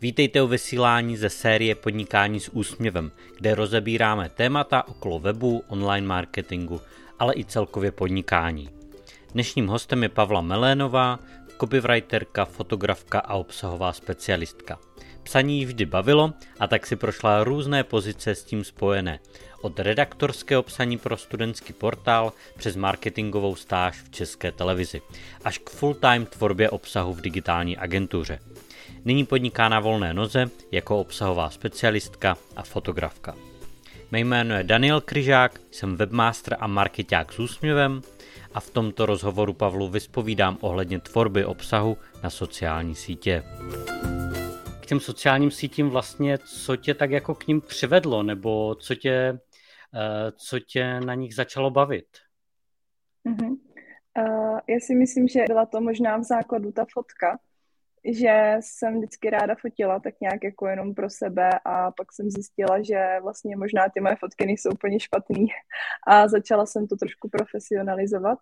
Vítejte u vysílání ze série Podnikání s úsměvem, kde rozebíráme témata okolo webu, online marketingu, ale i celkově podnikání. Dnešním hostem je Pavla Melénová, copywriterka, fotografka a obsahová specialistka. Psaní ji vždy bavilo a tak si prošla různé pozice s tím spojené. Od redaktorského psaní pro studentský portál přes marketingovou stáž v české televizi až k full-time tvorbě obsahu v digitální agentuře. Nyní podniká na volné noze jako obsahová specialistka a fotografka. Mé jméno je Daniel Kryžák, jsem webmaster a marketák s úsměvem a v tomto rozhovoru Pavlu vyspovídám ohledně tvorby obsahu na sociální sítě. K těm sociálním sítím vlastně, co tě tak jako k ním přivedlo, nebo co tě, eh, co tě na nich začalo bavit? Uh-huh. Uh, já si myslím, že byla to možná v základu ta fotka, že jsem vždycky ráda fotila tak nějak jako jenom pro sebe a pak jsem zjistila, že vlastně možná ty moje fotky nejsou úplně špatný a začala jsem to trošku profesionalizovat.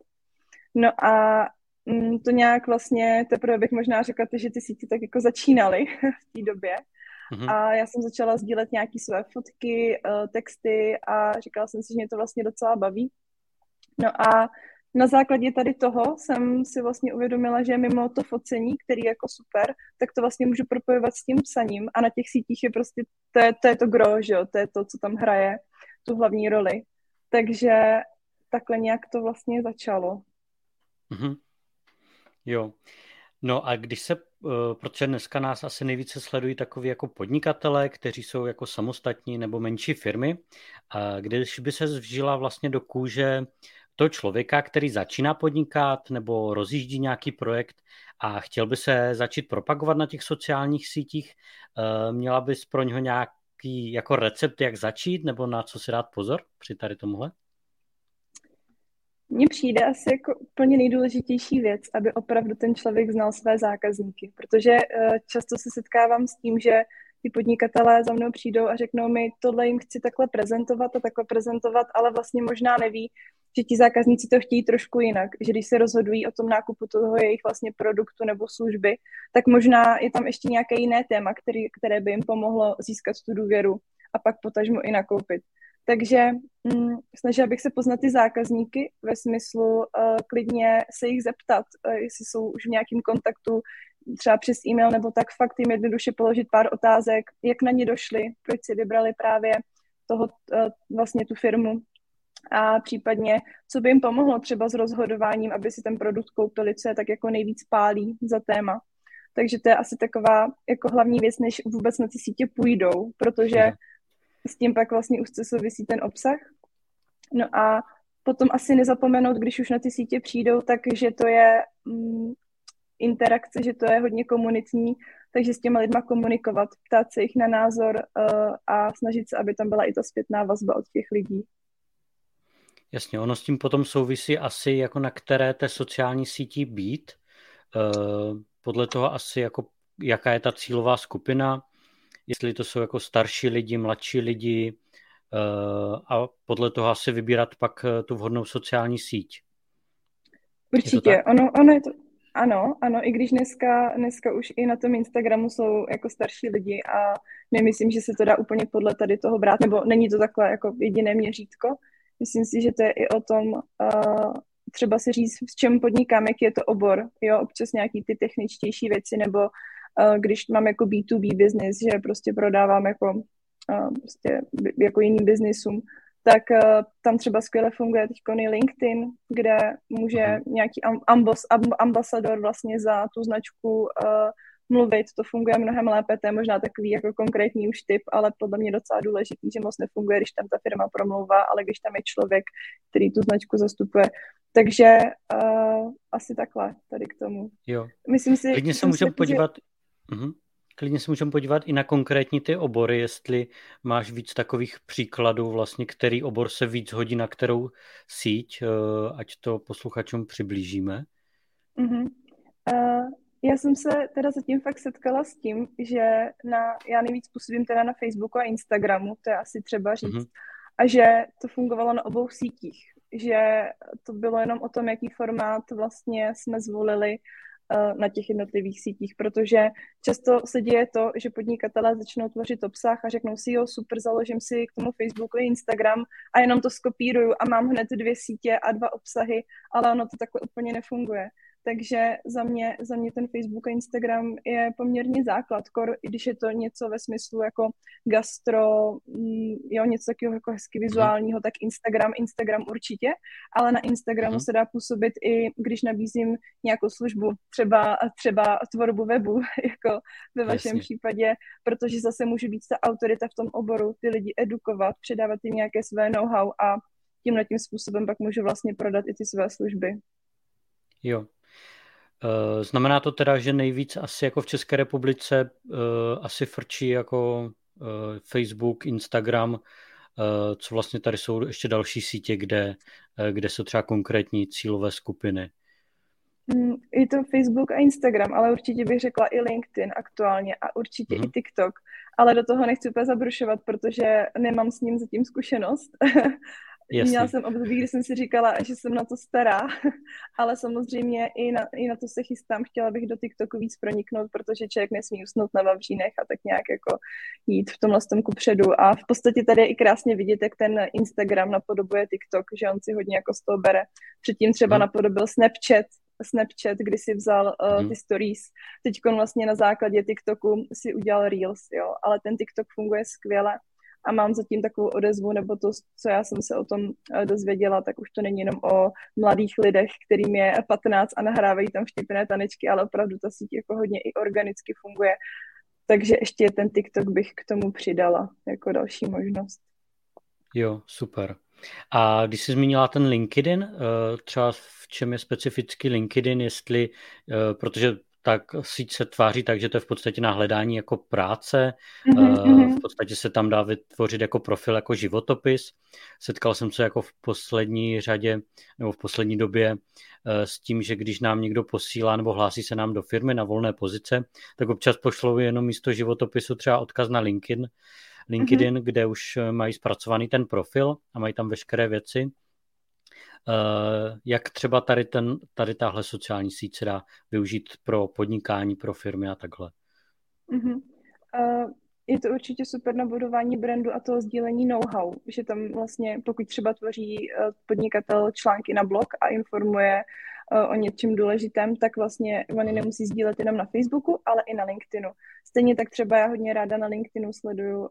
No a mm, to nějak vlastně, teprve bych možná řekla, že ty sítě tak jako začínaly v té době. Mm-hmm. A já jsem začala sdílet nějaké své fotky, eh, texty a říkala jsem si, že mě to vlastně docela baví. No a na základě tady toho jsem si vlastně uvědomila, že mimo to focení, který je jako super, tak to vlastně můžu propojovat s tím psaním a na těch sítích je prostě, to je to, je to gro, že jo? to je to, co tam hraje tu hlavní roli. Takže takhle nějak to vlastně začalo. Mm-hmm. Jo. No a když se, uh, protože dneska nás asi nejvíce sledují takový jako podnikatele, kteří jsou jako samostatní nebo menší firmy, a když by se vžila vlastně do kůže toho člověka, který začíná podnikat nebo rozjíždí nějaký projekt a chtěl by se začít propagovat na těch sociálních sítích, eh, měla bys pro něho nějaký jako recept, jak začít nebo na co si dát pozor při tady tomuhle? Mně přijde asi jako úplně nejdůležitější věc, aby opravdu ten člověk znal své zákazníky, protože eh, často se setkávám s tím, že ty podnikatelé za mnou přijdou a řeknou mi, tohle jim chci takhle prezentovat a takhle prezentovat, ale vlastně možná neví, že ti zákazníci to chtějí trošku jinak, že když se rozhodují o tom nákupu toho jejich vlastně produktu nebo služby, tak možná je tam ještě nějaké jiné téma, který, které by jim pomohlo získat tu důvěru a pak potažmo i nakoupit. Takže hm, snažila bych se poznat ty zákazníky ve smyslu uh, klidně se jich zeptat, uh, jestli jsou už v nějakém kontaktu, třeba přes e-mail nebo tak fakt jim jednoduše položit pár otázek, jak na ně došli, proč si vybrali právě toho, uh, vlastně tu firmu, a případně, co by jim pomohlo třeba s rozhodováním, aby si ten produkt koupili, co je tak jako nejvíc pálí za téma. Takže to je asi taková jako hlavní věc, než vůbec na ty sítě půjdou, protože s tím pak vlastně už souvisí ten obsah. No a potom asi nezapomenout, když už na ty sítě přijdou, takže to je mm, interakce, že to je hodně komunitní, takže s těma lidma komunikovat, ptát se jich na názor uh, a snažit se, aby tam byla i ta zpětná vazba od těch lidí. Jasně, ono s tím potom souvisí asi, jako na které té sociální sítí být. Uh, podle toho asi, jako, jaká je ta cílová skupina, jestli to jsou jako starší lidi, mladší lidi uh, a podle toho asi vybírat pak eh, tu vhodnou sociální síť. Určitě, ono, ono je to, ano, ano, i když dneska, dneska už i na tom Instagramu jsou jako starší lidi a nemyslím, že se to dá úplně podle tady toho brát, nebo není to takhle jako jediné měřítko, Myslím si, že to je i o tom uh, třeba si říct, v čem podnikám, jaký je to obor, jo, občas nějaký ty techničtější věci, nebo uh, když mám jako B2B business, že prostě prodávám jako, uh, prostě jako jiným biznisům, tak uh, tam třeba skvěle funguje teď LinkedIn, kde může mhm. nějaký ambos, ambasador vlastně za tu značku uh, mluvit, to funguje mnohem lépe, to je možná takový jako konkrétní už tip, ale podle mě docela důležitý, že moc nefunguje, když tam ta firma promlouvá, ale když tam je člověk, který tu značku zastupuje. Takže uh, asi takhle tady k tomu. Jo. Myslím si, Klidně se můžeme podívat, že... uh-huh. Klidně se můžeme podívat i na konkrétní ty obory, jestli máš víc takových příkladů, vlastně, který obor se víc hodí na kterou síť, uh, ať to posluchačům přiblížíme. Uh-huh. Uh, já jsem se teda zatím fakt setkala s tím, že na, já nejvíc působím teda na Facebooku a Instagramu, to je asi třeba říct, mm-hmm. a že to fungovalo na obou sítích, že to bylo jenom o tom, jaký formát vlastně jsme zvolili na těch jednotlivých sítích, protože často se děje to, že podnikatelé začnou tvořit obsah a řeknou si, jo, super, založím si k tomu Facebooku Instagram a jenom to skopíruju a mám hned dvě sítě a dva obsahy, ale ono to takhle úplně nefunguje. Takže za mě, za mě ten Facebook a Instagram je poměrně základ, kor, když je to něco ve smyslu jako gastro, mm, jo, něco takového jako hezky vizuálního, tak Instagram, Instagram určitě, ale na Instagramu uh-huh. se dá působit i, když nabízím nějakou službu, třeba, třeba tvorbu webu, jako ve vašem Jasně. případě, protože zase můžu být ta autorita v tom oboru, ty lidi edukovat, předávat jim nějaké své know-how a tímhle tím způsobem pak můžu vlastně prodat i ty své služby. Jo, znamená to teda, že nejvíc asi jako v České republice uh, asi frčí jako uh, Facebook, Instagram, co vlastně tady jsou ještě další sítě, kde, kde jsou třeba konkrétní cílové skupiny. Mm, je to Facebook a Instagram, ale určitě bych řekla i LinkedIn aktuálně a určitě mm. i TikTok. Ale do toho nechci úplně zabrušovat, protože nemám s ním zatím zkušenost. Jasně. Měla jsem období, kdy jsem si říkala, že jsem na to stará, ale samozřejmě i na, i na to se chystám. Chtěla bych do TikToku víc proniknout, protože člověk nesmí usnout na vavřínech a tak nějak jako jít v tomhle tom kupředu. A v podstatě tady je i krásně vidět, jak ten Instagram napodobuje TikTok, že on si hodně jako z toho bere. Předtím třeba hmm. napodobil Snapchat, Snapchat, kdy si vzal uh, hmm. ty stories. Teď vlastně na základě TikToku si udělal Reels, jo, ale ten TikTok funguje skvěle a mám zatím takovou odezvu, nebo to, co já jsem se o tom eh, dozvěděla, tak už to není jenom o mladých lidech, kterým je 15 a nahrávají tam vtipné tanečky, ale opravdu ta síť jako hodně i organicky funguje. Takže ještě ten TikTok bych k tomu přidala jako další možnost. Jo, super. A když jsi zmínila ten LinkedIn, eh, třeba v čem je specificky LinkedIn, jestli, eh, protože tak síť se tváří tak, že to je v podstatě na hledání jako práce. Mm-hmm. V podstatě se tam dá vytvořit jako profil, jako životopis. Setkal jsem se jako v poslední řadě nebo v poslední době eh, s tím, že když nám někdo posílá nebo hlásí se nám do firmy na volné pozice, tak občas pošlou jenom místo životopisu třeba odkaz na LinkedIn, LinkedIn, mm-hmm. kde už mají zpracovaný ten profil a mají tam veškeré věci. Eh, jak třeba tady, ten, tady tahle sociální síť se dá využít pro podnikání, pro firmy a takhle? Uh-huh. Uh, je to určitě super na budování brandu a toho sdílení know-how, že tam vlastně, pokud třeba tvoří uh, podnikatel články na blog a informuje o něčem důležitém, tak vlastně oni nemusí sdílet jenom na Facebooku, ale i na LinkedInu. Stejně tak třeba já hodně ráda na LinkedInu sleduju uh,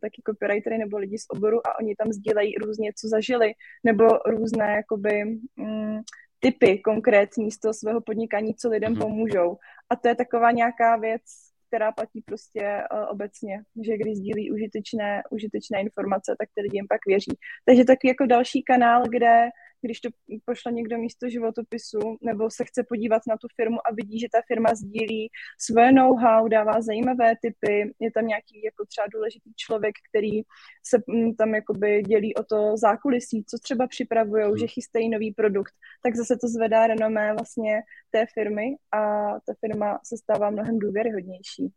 taky copywritery nebo lidi z oboru a oni tam sdílejí různě, co zažili, nebo různé jakoby mm, typy konkrétní z toho svého podnikání, co lidem mm-hmm. pomůžou. A to je taková nějaká věc, která platí prostě uh, obecně, že když sdílí užitečné, užitečné informace, tak ty lidi jim pak věří. Takže taky jako další kanál, kde když to pošle někdo místo životopisu nebo se chce podívat na tu firmu a vidí, že ta firma sdílí své know-how, dává zajímavé typy, je tam nějaký jako třeba důležitý člověk, který se mm, tam jakoby dělí o to zákulisí, co třeba připravují, hmm. že chystají nový produkt, tak zase to zvedá renomé vlastně té firmy a ta firma se stává mnohem důvěryhodnější.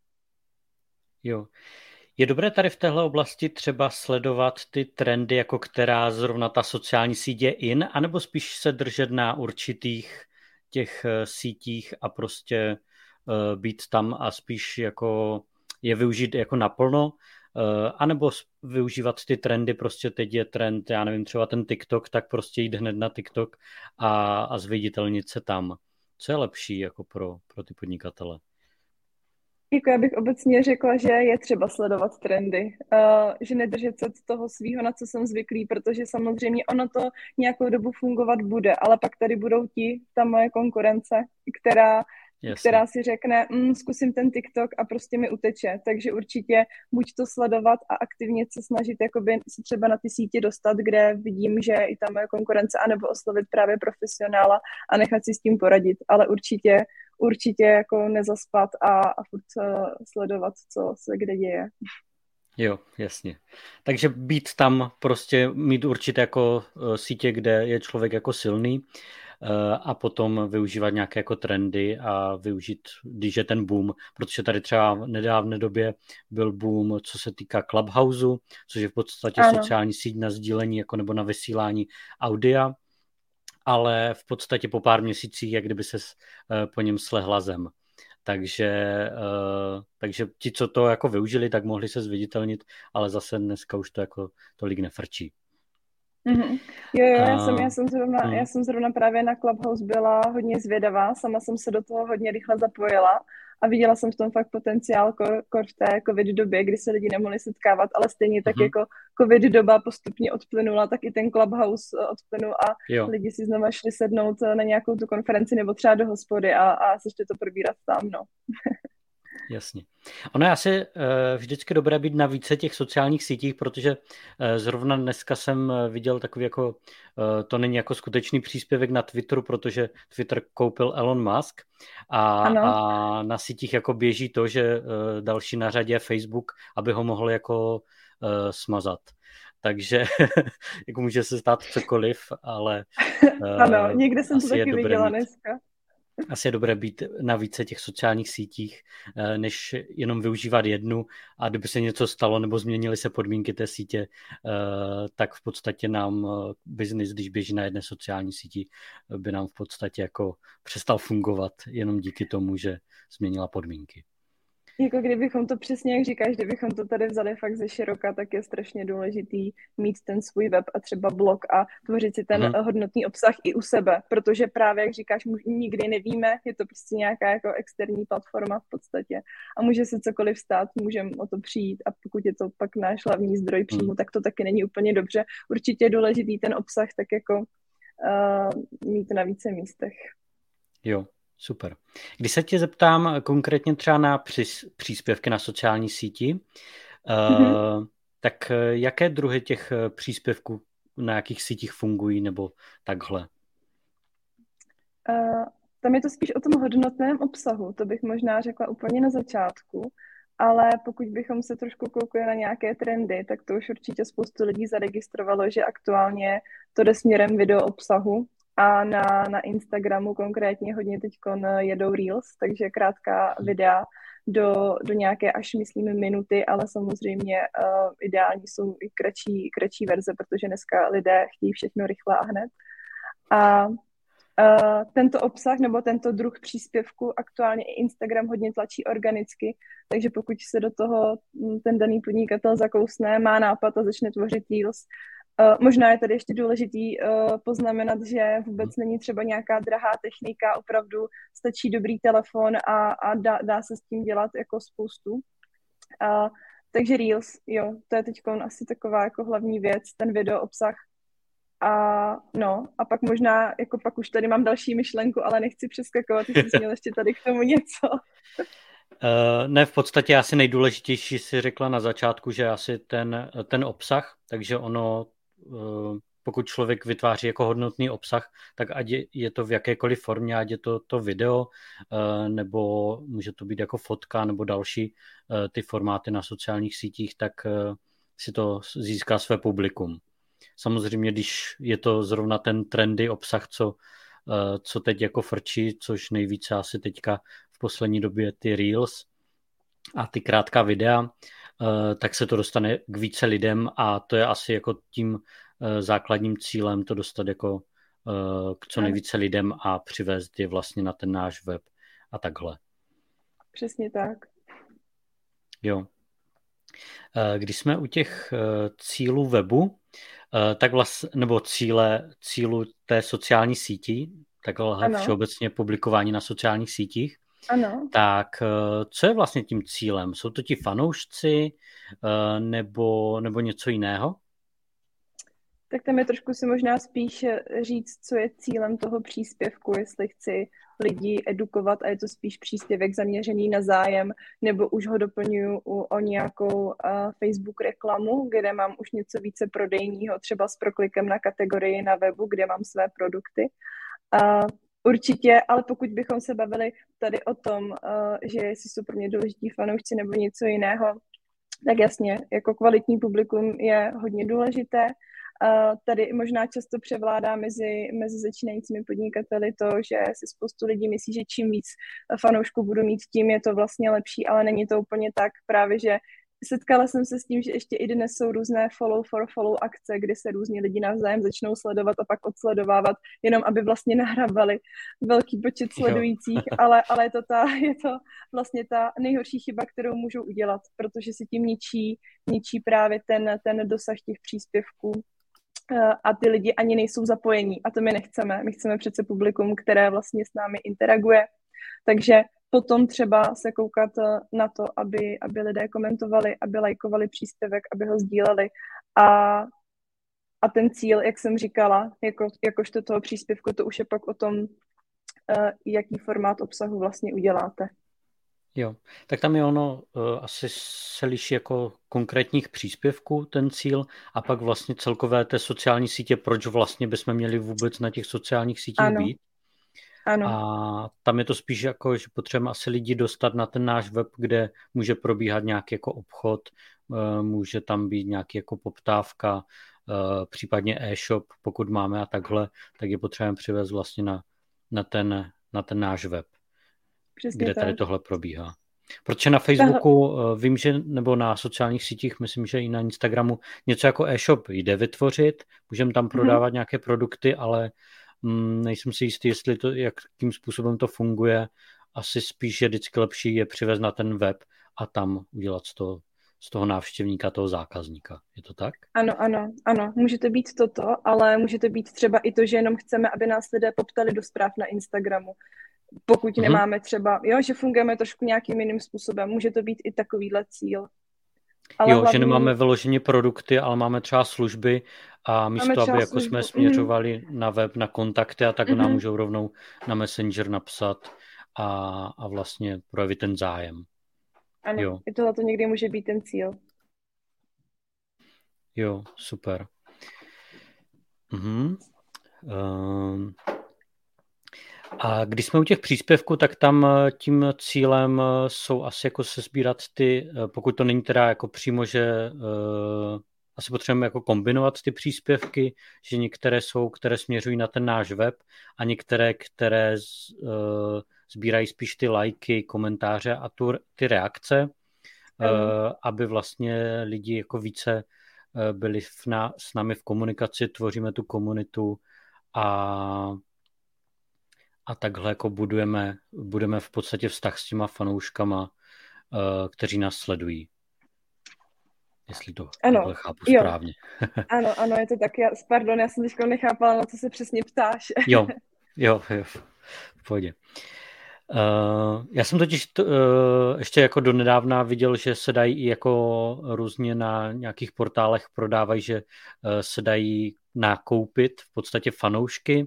Jo. Je dobré tady v téhle oblasti třeba sledovat ty trendy, jako která zrovna ta sociální síť je in, anebo spíš se držet na určitých těch eh, sítích a prostě uh, být tam a spíš jako je využít jako naplno, uh, anebo využívat ty trendy, prostě teď je trend, já nevím, třeba ten TikTok, tak prostě jít hned na TikTok a, a zviditelnit se tam. Co je lepší jako pro, pro ty podnikatele? Jako já bych obecně řekla, že je třeba sledovat trendy, uh, že nedržet se toho svého, na co jsem zvyklý, protože samozřejmě ono to nějakou dobu fungovat bude, ale pak tady budou ti, ta moje konkurence, která, která si řekne, mm, zkusím ten TikTok a prostě mi uteče. Takže určitě buď to sledovat a aktivně se snažit jakoby se třeba na ty sítě dostat, kde vidím, že i ta moje konkurence, anebo oslovit právě profesionála a nechat si s tím poradit. Ale určitě určitě jako nezaspat a, a furt uh, sledovat, co se kde děje. Jo, jasně. Takže být tam prostě, mít určitě jako uh, sítě, kde je člověk jako silný uh, a potom využívat nějaké jako trendy a využít, když je ten boom, protože tady třeba v nedávné době byl boom, co se týká Clubhouse, což je v podstatě ano. sociální síť na sdílení jako nebo na vysílání audia ale v podstatě po pár měsících, jak kdyby se po něm slehla zem. Takže, takže ti, co to jako využili, tak mohli se zviditelnit, ale zase dneska už to jako tolik nefrčí. Mm-hmm. Jo, jo, já jsem, já, jsem zrovna, mm. já jsem zrovna právě na Clubhouse byla hodně zvědavá, sama jsem se do toho hodně rychle zapojila a viděla jsem v tom fakt potenciál kor, kor v té covid době, kdy se lidi nemohli setkávat, ale stejně tak mm-hmm. jako covid doba postupně odplynula, tak i ten Clubhouse eh, odplynul a jo. lidi si znova šli sednout eh, na nějakou tu konferenci nebo třeba do hospody a, a ještě to probírat tam, no. Jasně. Ono je asi uh, vždycky dobré být na více těch sociálních sítích, protože uh, zrovna dneska jsem eh, viděl takový jako, to není jako skutečný příspěvek na Twitteru, protože Twitter koupil Elon Musk a, a na sítích jako běží to, že další na řadě je Facebook, aby ho mohl jako smazat. Takže jako může se stát cokoliv, ale... Uh, ano, někde jsem to taky viděla mít. dneska asi je dobré být na více těch sociálních sítích, eh, než jenom využívat jednu a kdyby se něco stalo nebo změnily se podmínky té sítě, eh, tak v podstatě nám eh, biznis, když běží na jedné sociální síti, by nám v podstatě jako přestal fungovat jenom díky tomu, že změnila podmínky. Jako kdybychom to přesně, jak říkáš, kdybychom to tady vzali fakt ze široka, tak je strašně důležitý mít ten svůj web a třeba blog a tvořit si ten hmm. hodnotný obsah i u sebe, protože právě, jak říkáš, nikdy nevíme, je to prostě nějaká jako externí platforma v podstatě a může se cokoliv stát, můžeme o to přijít a pokud je to pak náš hlavní zdroj příjmu, hmm. tak to taky není úplně dobře. Určitě je důležitý ten obsah tak jako uh, mít na více místech. Jo, Super. Když se tě zeptám konkrétně třeba na příspěvky na sociální síti, mm-hmm. uh, tak eh, jaké druhy těch eh, příspěvků na jakých sítích fungují nebo takhle? Uh, tam je to spíš o tom hodnotném obsahu, to bych možná řekla úplně na začátku, ale pokud bychom se trošku koukali na nějaké trendy, tak to už určitě spoustu lidí zaregistrovalo, že aktuálně to jde směrem video obsahu, a na, na Instagramu konkrétně hodně teď jedou Reels, takže krátká videa do, do nějaké až myslím minuty, ale samozřejmě uh, ideální jsou i kratší, kratší verze, protože dneska lidé chtějí všechno rychle a hned. A Uh, tento obsah nebo tento druh příspěvku aktuálně i Instagram hodně tlačí organicky, takže pokud se do toho ten daný podnikatel zakousne, má nápad a začne tvořit Reels, Uh, možná je tady ještě důležitý uh, poznamenat, že vůbec není třeba nějaká drahá technika, opravdu stačí dobrý telefon a, a dá, dá se s tím dělat jako spoustu. Uh, takže Reels, jo, to je teď asi taková jako hlavní věc, ten video obsah. A no, a pak možná, jako pak už tady mám další myšlenku, ale nechci přeskakovat, jestli jsi měl ještě tady k tomu něco. Uh, ne, v podstatě asi nejdůležitější si řekla na začátku, že asi ten, ten obsah, takže ono Eh, pokud člověk vytváří jako hodnotný obsah, tak ať je to v jakékoliv formě, ať je to to video, eh, nebo může to být jako fotka nebo další eh, ty formáty na sociálních sítích, tak si to získá své publikum. Samozřejmě, když je to zrovna ten trendy obsah, co, co teď jako frčí, což nejvíce asi teďka v poslední době ty Reels a ty krátká videa, Eh, tak se to dostane k více lidem a to je asi jako tím eh, základním cílem to dostat jako eh, k co nejvíce lidem a přivést je vlastně na ten náš web a takhle. Přesně tak. Jo. Když jsme u těch cílů webu, tak vlastně, nebo cíle, cílu té sociální síti, takhle ano. všeobecně publikování na sociálních sítích, ano. Tak eh, co je vlastně tím cílem? Jsou to ti fanoušci eh, nebo, nebo něco jiného? Tak tam je trošku si možná spíš eh, říct, co je cílem toho příspěvku, jestli chci lidi edukovat a je to spíš příspěvek zaměřený na zájem, nebo už ho doplňuju o nějakou uh, Facebook reklamu, kde mám už něco více prodejního, třeba s proklikem na kategorii na webu, kde mám své produkty. Uh, Určitě, ale pokud bychom se bavili tady o tom, uh, že jestli jsou pro mě důležití fanoušci nebo něco jiného, tak jasně, jako kvalitní publikum je hodně důležité. Uh, tady možná často převládá mezi, mezi začínajícími podnikateli to, že si spoustu lidí myslí, že čím víc fanoušků budu mít, tím je to vlastně lepší, ale není to úplně tak. Právě, že setkala jsem se s tím, že ještě i dnes jsou různé follow for follow akce, kdy se různí lidi navzájem začnou sledovat a pak odsledovávat, jenom aby vlastně nahrabali velký počet sledujících, ale, ale je, to ta, je to vlastně ta nejhorší chyba, kterou můžou udělat, protože si tím ničí, ničí právě ten, ten dosah těch příspěvků eh, a ty lidi ani nejsou zapojení a to my nechceme. My chceme přece publikum, které vlastně s námi interaguje. Takže potom třeba se koukat eh, na to, aby, aby lidé komentovali, aby lajkovali příspěvek, aby ho sdíleli a, a ten cíl, jak jsem říkala, jako, jakožto toho příspěvku, to už je pak o tom, uh, jaký formát obsahu vlastně uděláte. Jo, tak tam je ono, uh, asi se liší jako konkrétních příspěvků ten cíl a pak vlastně celkové té sociální sítě, proč vlastně bychom měli vůbec na těch sociálních sítích ano. být. Ano. A tam je to spíš jako, že potřebujeme asi lidi dostat na ten náš web, kde může probíhat nějaký jako obchod, eh, může tam být nějaký jako poptávka, eh, případně e-shop, pokud máme a takhle, tak je potřebujeme přivést vlastně na, na, ten, na ten náš web, Přesně kde tak. tady tohle probíhá. Protože na Facebooku eh, vím, že nebo na sociálních sítích, myslím, že i na Instagramu něco jako e-shop jde vytvořit, můžeme tam mhm. prodávat mm-hmm. nějaké produkty, ale nejsem si jistý, jestli to, jakým způsobem to funguje. Asi spíš je vždycky lepší je přivez na ten web a tam udělat z toho, z toho návštěvníka, toho zákazníka. Je to tak? Ano, ano, ano. Může to být toto, ale může to být třeba i to, že jenom chceme, aby nás lidé poptali do zpráv na Instagramu. Pokud mm-hmm. nemáme třeba, jo, že fungujeme trošku nějakým jiným způsobem, může to být i takovýhle cíl. Ale jo, hlavně... že nemáme vyloženě produkty, ale máme třeba služby a místo, aby jako jsme směřovali mm. na web, na kontakty a tak mm-hmm. nám můžou rovnou na Messenger napsat a, a vlastně projevit ten zájem. Ano, jo. i tohle to někdy může být ten cíl. Jo, super. Mhm. Um, a když jsme u těch příspěvků, tak tam eh, tím cílem eh, jsou asi jako se sbírat ty, eh, pokud to není teda jako přímo, že uh, asi potřebujeme jako kombinovat ty příspěvky, že některé jsou, které směřují na ten náš web a některé, které z, uh, sbírají spíš ty lajky, komentáře a tu, ty reakce, mm. uh, aby vlastně lidi jako více byli v na, s námi v komunikaci, tvoříme tu komunitu a a takhle jako budujeme, budeme v podstatě vztah s těma fanouškama, uh, kteří nás sledují. Jestli to ano, chápu jo. správně. ano, ano, je to tak. Já, pardon, já jsem teďka nechápala, na co se přesně ptáš. jo, jo, jo, v pohodě. Uh, já jsem totiž t, uh, ještě jako donedávna viděl, že se dají i jako různě na nějakých portálech prodávají, že uh, se dají nakoupit v podstatě fanoušky.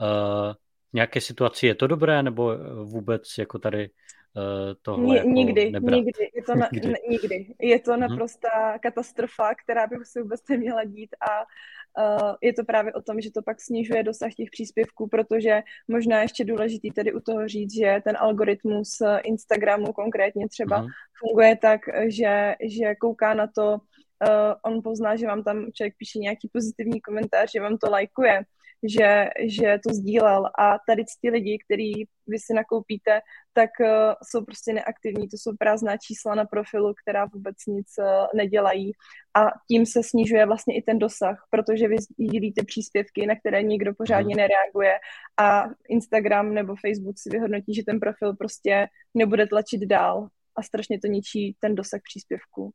Uh, nějaké situaci je to dobré, nebo eh, vůbec jako tady uh, tohle jako nikdy, nebrat? nikdy, je to na, nikdy. Nikdy. Je to mhm. naprostá hmm. katastrofa, která by se vůbec neměla dít a uh, je to právě o tom, že to pak snižuje dosah těch příspěvků, protože možná ještě důležitý tady u toho říct, že ten algoritmus Instagramu konkrétně třeba hmm. funguje tak, že, že kouká na to, uh, on pozná, že vám tam člověk píše nějaký pozitivní komentář, že vám to lajkuje, že, že to sdílel. A tady ty lidi, který vy si nakoupíte, tak uh, jsou prostě neaktivní, to jsou prázdná čísla na profilu, která vůbec nic uh, nedělají. A tím se snižuje vlastně i ten dosah, protože vy sdílíte příspěvky, na které nikdo pořádně mhm. nereaguje. A Instagram nebo Facebook si vyhodnotí, že ten profil prostě nebude tlačit dál. A strašně to ničí ten dosah příspěvku.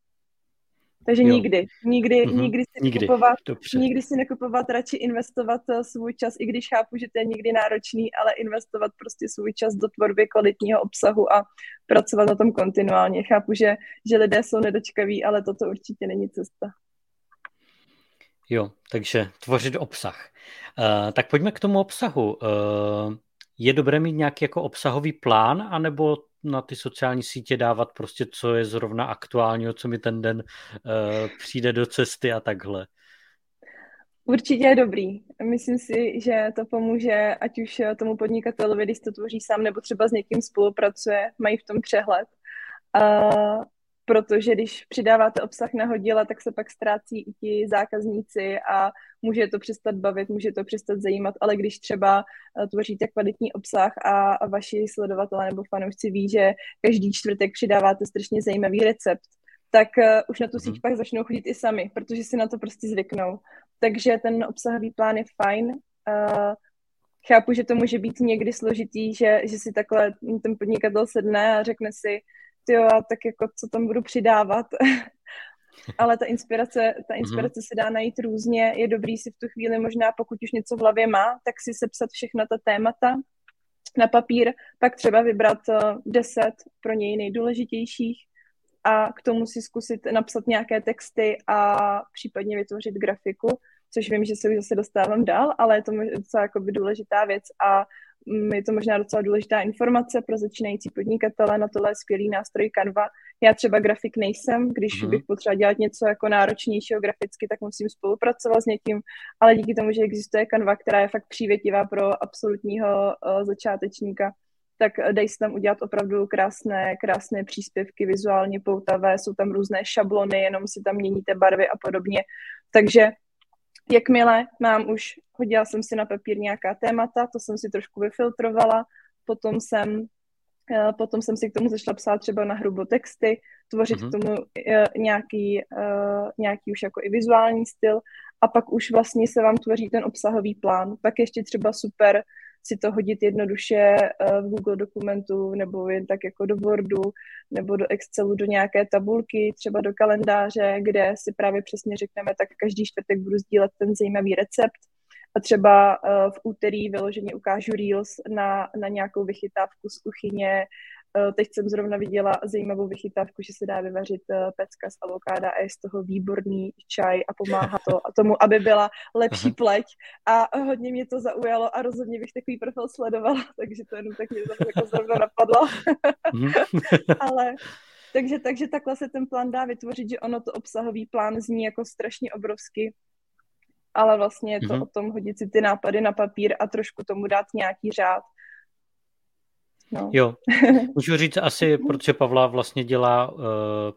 Takže jo. nikdy, nikdy, mm-hmm. nikdy, si nikdy. Nekupovat, nikdy si nekupovat, radši investovat eh, svůj čas, i když chápu, že to je někdy náročný, ale investovat prostě svůj čas do tvorby kvalitního obsahu a pracovat na tom kontinuálně. Chápu, že, že lidé jsou nedočkaví, ale toto určitě není cesta. Jo, takže tvořit obsah. Uh, tak pojďme k tomu obsahu. Uh, je dobré mít nějaký jako obsahový plán, anebo na ty sociální sítě dávat prostě, co je zrovna aktuálního, co mi ten den uh, přijde do cesty a takhle. Určitě je dobrý. Myslím si, že to pomůže, ať už tomu podnikatelovi, když to tvoří sám, nebo třeba s někým spolupracuje, mají v tom přehled. Uh, protože když přidáváte obsah na hodila, tak se pak ztrácí i ti zákazníci a může to přestat bavit, může to přestat zajímat, ale když třeba eh, tvoříte kvalitní obsah a, a vaši sledovatelé nebo fanoušci ví, že každý čtvrtek přidáváte strašně zajímavý recept, tak uh, už na tu síť mm-hmm. pak začnou chodit i sami, protože si na to prostě zvyknou. Takže ten obsahový plán je fajn. Uh, chápu, že to může být někdy složitý, že, že si takhle ten podnikatel sedne a řekne si, jo, tak jako co tam budu přidávat. Ale ta inspirace, ta mhm. inspirace mm-hmm. se dá najít různě. Je dobrý si v tu chvíli možná, pokud už něco v hlavě má, tak si sepsat všechna ta témata na papír, pak třeba vybrat eh, deset pro něj nejdůležitějích a k tomu si zkusit napsat nějaké texty a případně vytvořit grafiku, což vím, že se už zase dostávám dál, ale je to docela jakoby důležitá věc a je to možná docela důležitá informace pro začínající podnikatele, na tohle je skvělý nástroj Canva. Já třeba grafik nejsem, když mm-hmm. bych potřeba dělat něco jako náročnějšího graficky, tak musím spolupracovat s někým, ale díky tomu, že existuje Canva, která je fakt přívětivá pro absolutního uh, začátečníka, tak dej se tam udělat opravdu krásné, krásné příspěvky, vizuálně poutavé, jsou tam různé šablony, jenom si tam měníte barvy a podobně. Takže jakmile mám už, hodila jsem si na papír nějaká témata, to jsem si trošku vyfiltrovala, potom jsem eh, Potom jsem si k tomu začala psát třeba na hrubo texty, tvořit mm-hmm. k tomu eh, nějaký, eh, nějaký už jako i vizuální styl a pak už vlastně se vám tvoří ten obsahový plán. Pak ještě třeba super si to hodit jednoduše eh, v Google dokumentu nebo jen tak jako do Wordu nebo do Excelu, do nějaké tabulky, třeba do kalendáře, kde si právě přesně řekneme, tak každý čtvrtek budu sdílet ten zajímavý recept. A třeba eh, v úterý vyloženě ukážu Reels na, na nějakou vychytávku z kuchyně, teď jsem zrovna viděla zajímavou vychytávku, že se dá vyvařit eh, pecka z avokáda a je z toho výborný čaj a pomáhá to a tomu, aby byla lepší Aha. pleť. A hodně mě to zaujalo a rozhodně bych takový profil sledovala, takže to jenom tak mě zase jako zrovna napadlo. Mhm. Ale takže, takže takhle se ten plán dá vytvořit, že ono to obsahový plán zní jako strašně obrovský, ale vlastně je to mm-hmm. o tom hodit si ty nápady na papír a trošku tomu dát nějaký řád No. Jo, můžu říct asi, protože Pavla vlastně dělá uh,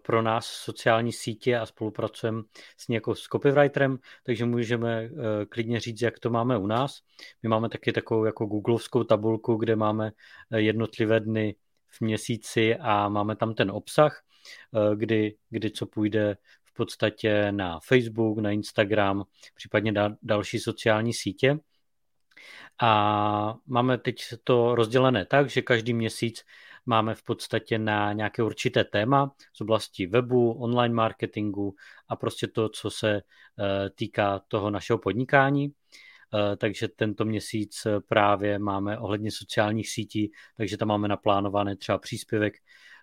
pro nás sociální sítě a spolupracujeme s ní jako s copywriterem, takže můžeme uh, klidně říct, jak to máme u nás. My máme taky takovou jako googlovskou tabulku, kde máme eh, jednotlivé dny v měsíci a máme tam ten obsah, uh, kdy, kdy co půjde v podstatě na Facebook, na Instagram, případně da, další sociální sítě. A máme teď to rozdělené tak, že každý měsíc máme v podstatě na nějaké určité téma z oblasti webu, online marketingu a prostě to, co se eh, týká toho našeho podnikání. Eh, takže tento měsíc právě máme ohledně sociálních sítí, takže tam máme naplánované třeba příspěvek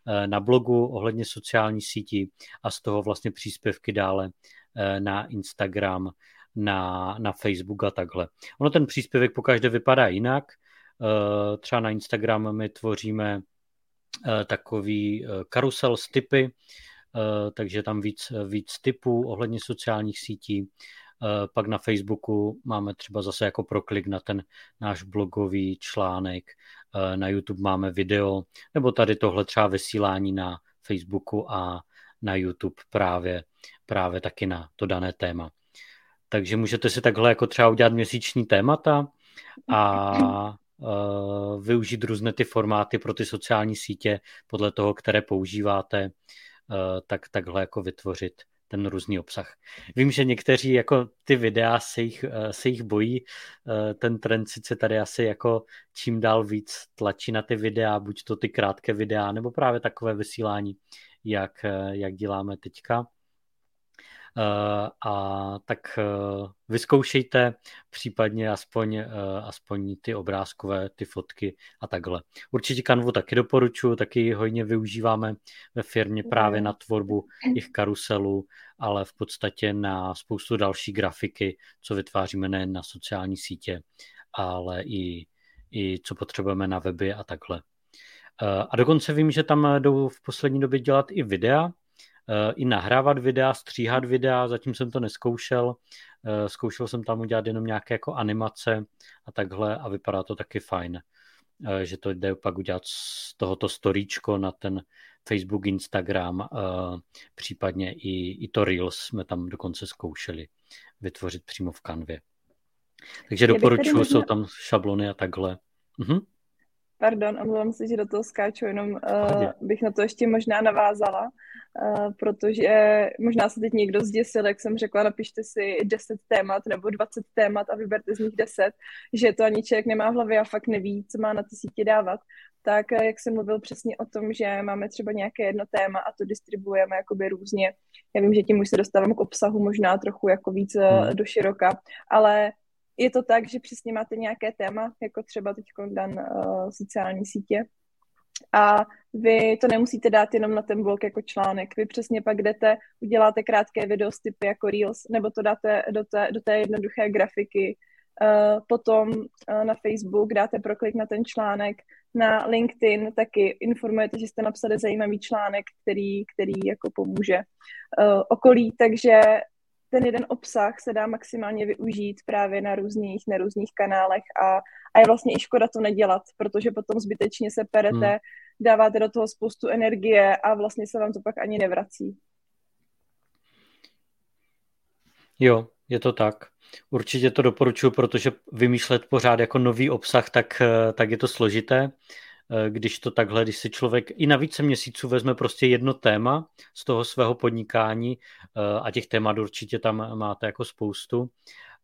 eh, na blogu ohledně sociálních sítí a z toho vlastně příspěvky dále na Instagram, na, na Facebook a takhle. Ono ten příspěvek po každé vypadá jinak. Eh, třeba na Instagram my tvoříme eh, takový eh, karusel s typy, takže tam víc, víc typů ohledně sociálních sítí. Pak na Facebooku máme třeba zase jako proklik na ten náš blogový článek, na YouTube máme video, nebo tady tohle třeba vysílání na Facebooku a na YouTube právě, právě taky na to dané téma. Takže můžete si takhle jako třeba udělat měsíční témata a uh, využít různé ty formáty pro ty sociální sítě podle toho, které používáte, uh, tak takhle jako vytvořit ten různý obsah. Vím, že někteří jako ty videa se jich, se jich bojí, ten trend sice tady asi jako čím dál víc tlačí na ty videa, buď to ty krátké videa, nebo právě takové vysílání, jak, jak děláme teďka. Eh, a tak eh, vyzkoušejte případně aspoň, eh, aspoň ty obrázkové, ty fotky a takhle. Určitě kanvu taky doporučuji, taky hojně využíváme ve firmě právě na tvorbu jejich karuselů, ale v podstatě na spoustu další grafiky, co vytváříme nejen na sociální sítě, ale i, i co potřebujeme na weby a takhle. A dokonce vím, že tam jdou v poslední době dělat i videa, i nahrávat videa, stříhat videa, zatím jsem to neskoušel. Eh, zkoušel jsem tam udělat jenom nějaké jako animace a takhle a vypadá to taky fajn. Eh, že to jde pak udělat z tohoto storíčko na ten Facebook, Instagram, případně i, i to Reels jsme tam dokonce zkoušeli vytvořit přímo v kanvě. Takže doporučuji, jsou tam šablony a takhle. Mhm. Pardon, omlouvám se, že do toho skáču, jenom uh, bych na to ještě možná navázala, uh, protože možná se teď někdo zděsil, jak jsem řekla, napište si 10 témat nebo 20 témat a vyberte z nich 10, že to ani člověk nemá v hlavě a fakt neví, co má na ty sítě dávat. Tak jak jsem mluvil přesně o tom, že máme třeba nějaké jedno téma a to distribuujeme jakoby různě. Já vím, že tím už se dostávám k obsahu možná trochu jako víc hmm. do široka, ale je to tak, že přesně máte nějaké téma, jako třeba teď dan uh, sociální sítě, a vy to nemusíte dát jenom na ten blog jako článek. Vy přesně pak jdete, uděláte krátké video s typy jako Reels, nebo to dáte do té, do té jednoduché grafiky. Uh, potom uh, na Facebook dáte proklik na ten článek, na LinkedIn taky informujete, že jste napsali zajímavý článek, který, který jako pomůže okolí, takže ten jeden obsah se dá maximálně využít právě na různých, na různých kanálech a, a je vlastně i škoda to nedělat, protože potom zbytečně se perete, hmm. dáváte do toho spoustu energie a vlastně se vám to pak ani nevrací. Jo, je to tak. Určitě to doporučuji, protože vymýšlet pořád jako nový obsah, tak, tak je to složité. Eh, když to takhle, když si člověk i na více měsíců vezme prostě jedno téma z toho svého podnikání eh, a těch témat určitě tam máte jako spoustu.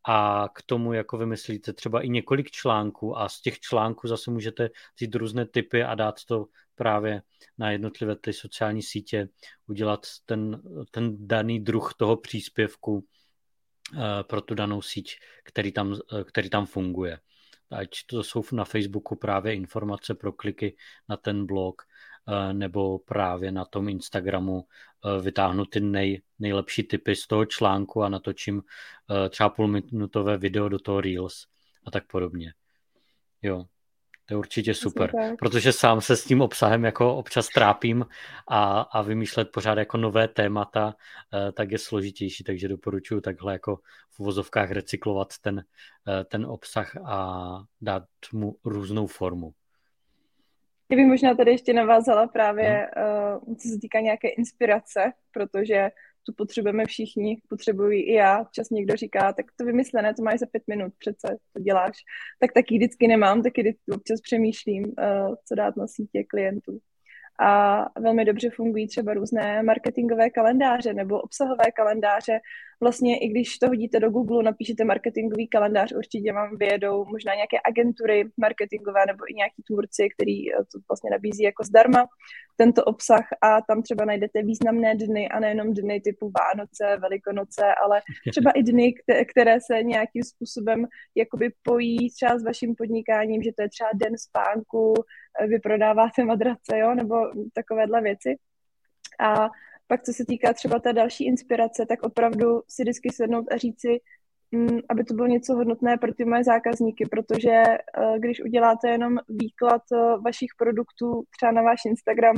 A k tomu jako vymyslíte třeba i několik článků a z těch článků zase můžete vzít různé typy a dát to právě na jednotlivé ty sociální sítě, udělat ten, ten daný druh toho příspěvku eh, pro tu danou síť, který tam, který tam funguje ať to jsou na Facebooku právě informace pro kliky na ten blog, eh, nebo právě na tom Instagramu eh, vytáhnu ty nej, nejlepší typy z toho článku a natočím eh, třeba půlminutové video do toho Reels a tak podobně. Jo, to je určitě super, protože sám se s tím obsahem jako občas trápím a, a vymýšlet pořád jako nové témata, eh, tak je složitější, takže doporučuji takhle jako v uvozovkách recyklovat ten, eh, ten obsah a dát mu různou formu. Já bych možná tady ještě navázala právě, hmm. uh, co se týká nějaké inspirace, protože tu potřebujeme všichni, potřebuji i já. Čas někdo říká, tak to vymyslené, to máš za pět minut, přece to děláš. Tak taky vždycky nemám, taky občas přemýšlím, uh, co dát na sítě klientů a velmi dobře fungují třeba různé marketingové kalendáře nebo obsahové kalendáře. Vlastně i když to hodíte do Google, napíšete marketingový kalendář, určitě vám vyjedou možná nějaké agentury marketingové nebo i nějaký tvůrci, který eh, to vlastně nabízí jako zdarma tento obsah a tam třeba najdete významné dny a nejenom dny typu Vánoce, Velikonoce, ale třeba i dny, které se nějakým způsobem jakoby pojí třeba s vaším podnikáním, že to je třeba den spánku, vy prodáváte madrace, jo, nebo takovéhle věci. A pak, co se týká třeba té další inspirace, tak opravdu si vždycky sednout a říci, mm, aby to bylo něco hodnotné pro ty moje zákazníky, protože eh, když uděláte jenom výklad eh, vašich produktů třeba na váš Instagram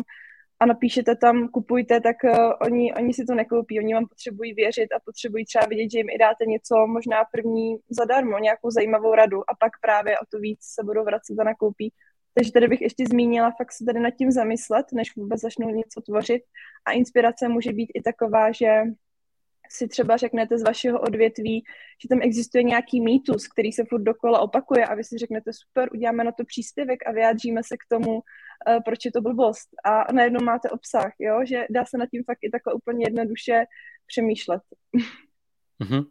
a napíšete tam kupujte, tak eh, oni, oni si to nekoupí, oni vám potřebují věřit a potřebují třeba vidět, že jim i dáte něco možná první zadarmo, nějakou zajímavou radu a pak právě o to víc se budou vracet a nakoupí. Takže tady bych ještě zmínila fakt se tady nad tím zamyslet, než vůbec začnou něco tvořit. A inspirace může být i taková, že si třeba řeknete z vašeho odvětví, že tam existuje nějaký mýtus, který se furt dokola opakuje a vy si řeknete super, uděláme na to příspěvek a vyjádříme se k tomu, uh, proč je to blbost. A najednou máte obsah, jo? že dá se nad tím fakt i takhle úplně jednoduše přemýšlet. Mm-hmm.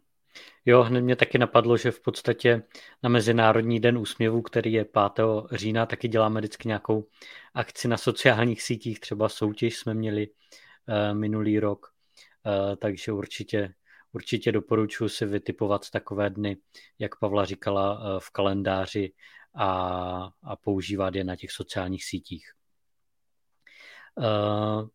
Jo, hned mě taky napadlo, že v podstatě na Mezinárodní den úsměvu, který je 5. října, taky děláme vždycky nějakou akci na sociálních sítích, třeba soutěž jsme měli uh, minulý rok, uh, takže určitě, určitě doporučuji si vytipovat takové dny, jak Pavla říkala, uh, v kalendáři a, a používat je na těch sociálních sítích. Uh,